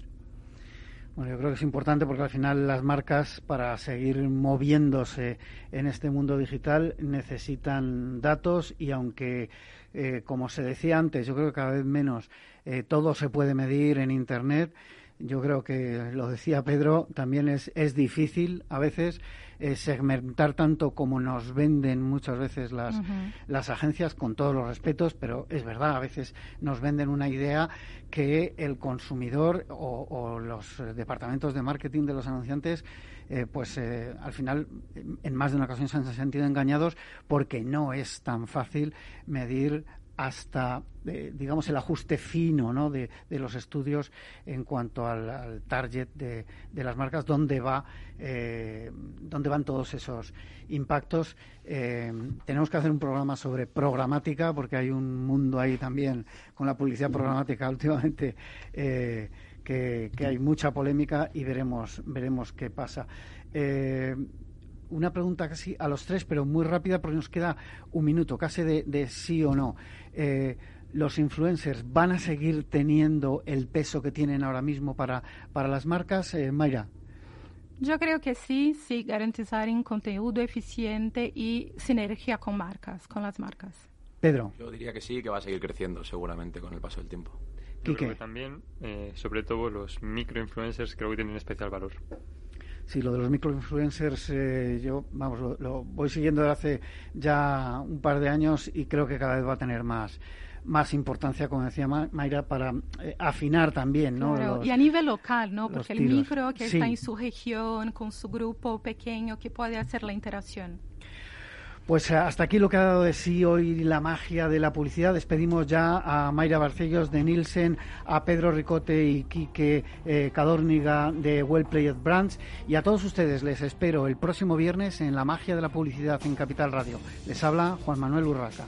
Bueno, yo creo que es importante porque al final las marcas, para seguir moviéndose en este mundo digital, necesitan datos y aunque, eh, como se decía antes, yo creo que cada vez menos eh, todo se puede medir en Internet, yo creo que lo decía Pedro, también es, es difícil a veces eh, segmentar tanto como nos venden muchas veces las, las agencias, con todos los respetos, pero es verdad, a veces nos venden una idea que el consumidor o, los departamentos de marketing de los anunciantes eh, pues eh, al final en más de una ocasión se han sentido engañados porque no es tan fácil medir hasta, eh, digamos, el ajuste fino ¿no? de, los estudios en cuanto al, target de, las marcas, dónde, va, eh, dónde van todos esos impactos. Eh, tenemos que hacer un programa sobre programática, porque hay un mundo ahí también con la publicidad programática últimamente. Que, hay mucha polémica y veremos veremos qué pasa una pregunta casi a los tres, pero muy rápida porque nos queda un minuto, casi de, sí o no. Eh, ¿Los influencers van a seguir teniendo el peso que tienen ahora mismo para, para las marcas? Eh, Mayra. Yo creo que sí, sí, garantizar un contenido eficiente y sinergia con marcas, con las marcas. Pedro. Yo diría que sí, que va a seguir creciendo seguramente con el paso del tiempo. Yo creo que también, eh, sobre todo los microinfluencers, creo que tienen especial valor. Sí, lo de los microinfluencers, eh, yo, vamos, lo, voy siguiendo desde hace ya un par de años y creo que cada vez va a tener más más importancia, como decía Mayra, para eh, afinar también, ¿no? y a nivel local, ¿no? Porque el micro que está en su región, con su grupo pequeño, que puede hacer la interacción. Pues eh, hasta aquí lo que ha dado de sí hoy la magia de la publicidad. Despedimos ya a Mayra Barcellos de Nielsen, a Pedro Ricote y Quique eh, Cadórniga de Well Played Brands y a todos ustedes les espero el próximo viernes en la magia de la publicidad en Capital Radio. Les habla Juan Manuel Urraca.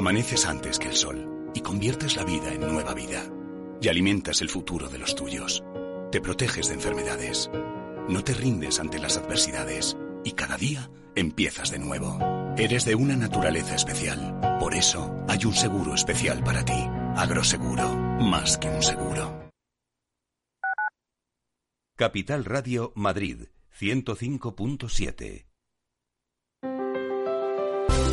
Amaneces antes que el sol y conviertes la vida en nueva vida. Y alimentas el futuro de los tuyos. Te proteges de enfermedades. No te rindes ante las adversidades. Y cada día empiezas de nuevo. Eres de una naturaleza especial. Por eso hay un seguro especial para ti. Agroseguro. Más que un seguro. Capital Radio Madrid 105.7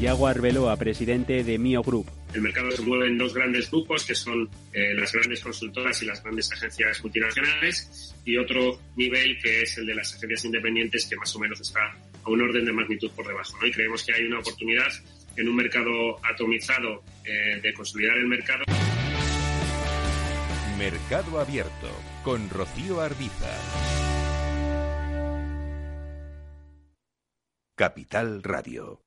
Yago Arbeloa, presidente de Mio Group. El mercado se mueve en dos grandes grupos, que son eh, las grandes consultoras y las grandes agencias multinacionales, y otro nivel que es el de las agencias independientes, que más o menos está a un orden de magnitud por debajo. Y creemos que hay una oportunidad en un mercado atomizado eh, de consolidar el mercado. Mercado Abierto con Rocío Arbiza. Capital Radio.